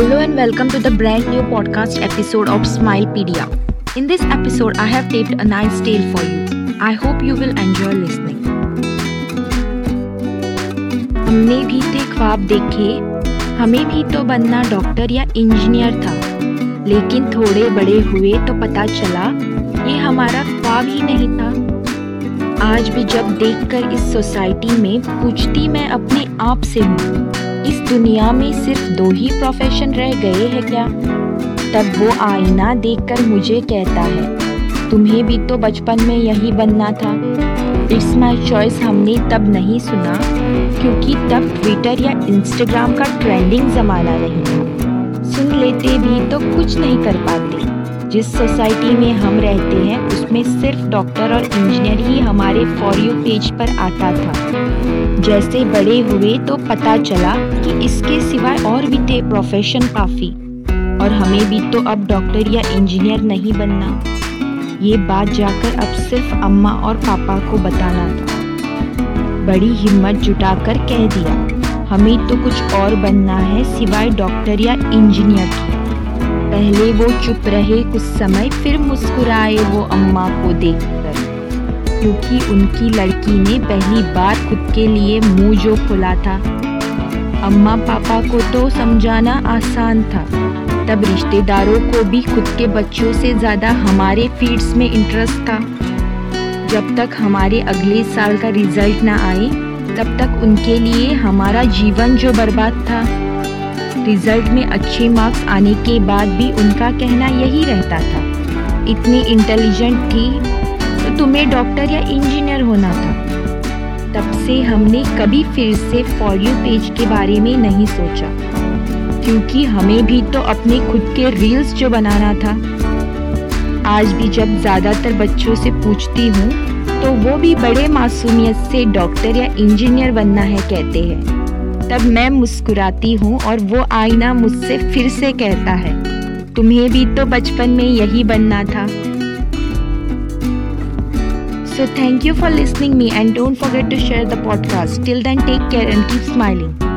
Hello and welcome to the brand new podcast episode of Smilepedia. In this episode, I have taped a nice tale for you. I hope you will enjoy listening. हमने भी थे ख्वाब देखे हमें भी तो बनना doctor या इंजीनियर था लेकिन थोड़े बड़े हुए तो पता चला ये हमारा ख्वाब ही नहीं था आज भी जब देखकर इस सोसाइटी में पूछती मैं अपने आप से हूँ इस दुनिया में सिर्फ़ दो ही प्रोफेशन रह गए हैं क्या? तब वो आईना देखकर मुझे कहता है, तुम्हें भी तो बचपन में यही बनना था। इट्स माई चॉइस हमने तब नहीं सुना, क्योंकि तब ट्विटर या इंस्टाग्राम का ट्रेंडिंग ज़माना नहीं था। सुन लेते भी तो कुछ नहीं कर पाते। जिस सोसाइटी में हम रहते हैं, उसमें सिर्फ़ डॉक्टर और इंजीनियर ही हमारे फॉर यू पेज पर आता था। जैसे बड़े हुए तो पता चला कि इसके सिवाय और भी थे प्रोफेशन काफ़ी। और हमें भी तो अब डॉक्टर या इंजीनियर नहीं बनना। ये बात जाकर अब सिर्फ़ अम्मा और पापा को बताना था। बड़ी हिम्मत जुटाकर कह दिया। हमें तो कुछ और बनना है सिवाय डॉक्टर या इंजीनियर की। पहले वो चुप रहे कुछ समय, फिर मुस्कुराए वो अम्मा को देखकर। क्योंकि उनकी लड़की ने पहली बार खुद के लिए मुँह जो खुला था। अम्मा पापा को तो समझाना आसान था। तब रिश्तेदारों को भी खुद के बच्चों से ज़्यादा हमारे फील्ड्स में इंटरेस्ट था। जब तक हमारे अगले साल का रिज़ल्ट ना आए तब तक उनके लिए हमारा जीवन जो बर्बाद था रिज़ल्ट में अच्छे मार्क्स आने के बाद भी उनका कहना यही रहता था। इतनी इंटेलिजेंट थी तो तुम्हें डॉक्टर या इंजीनियर होना था। तब से हमने कभी फिर से फॉर यू पेज के बारे में नहीं सोचा, क्योंकि हमें भी तो अपने खुद के रील्स जो बनाना था। आज भी जब ज़्यादातर बच्चों से पूछती हूँ तो वो भी बड़े मासूमियत से डॉक्टर या इंजीनियर बनना है कहते हैं। तब मैं मुस्कुराती हूँ और वो आईना मुझसे फिर से कहता है, तुम्हें भी तो बचपन में यही बनना था। So thank you for listening me and don't forget to share the podcast till then take care and keep smiling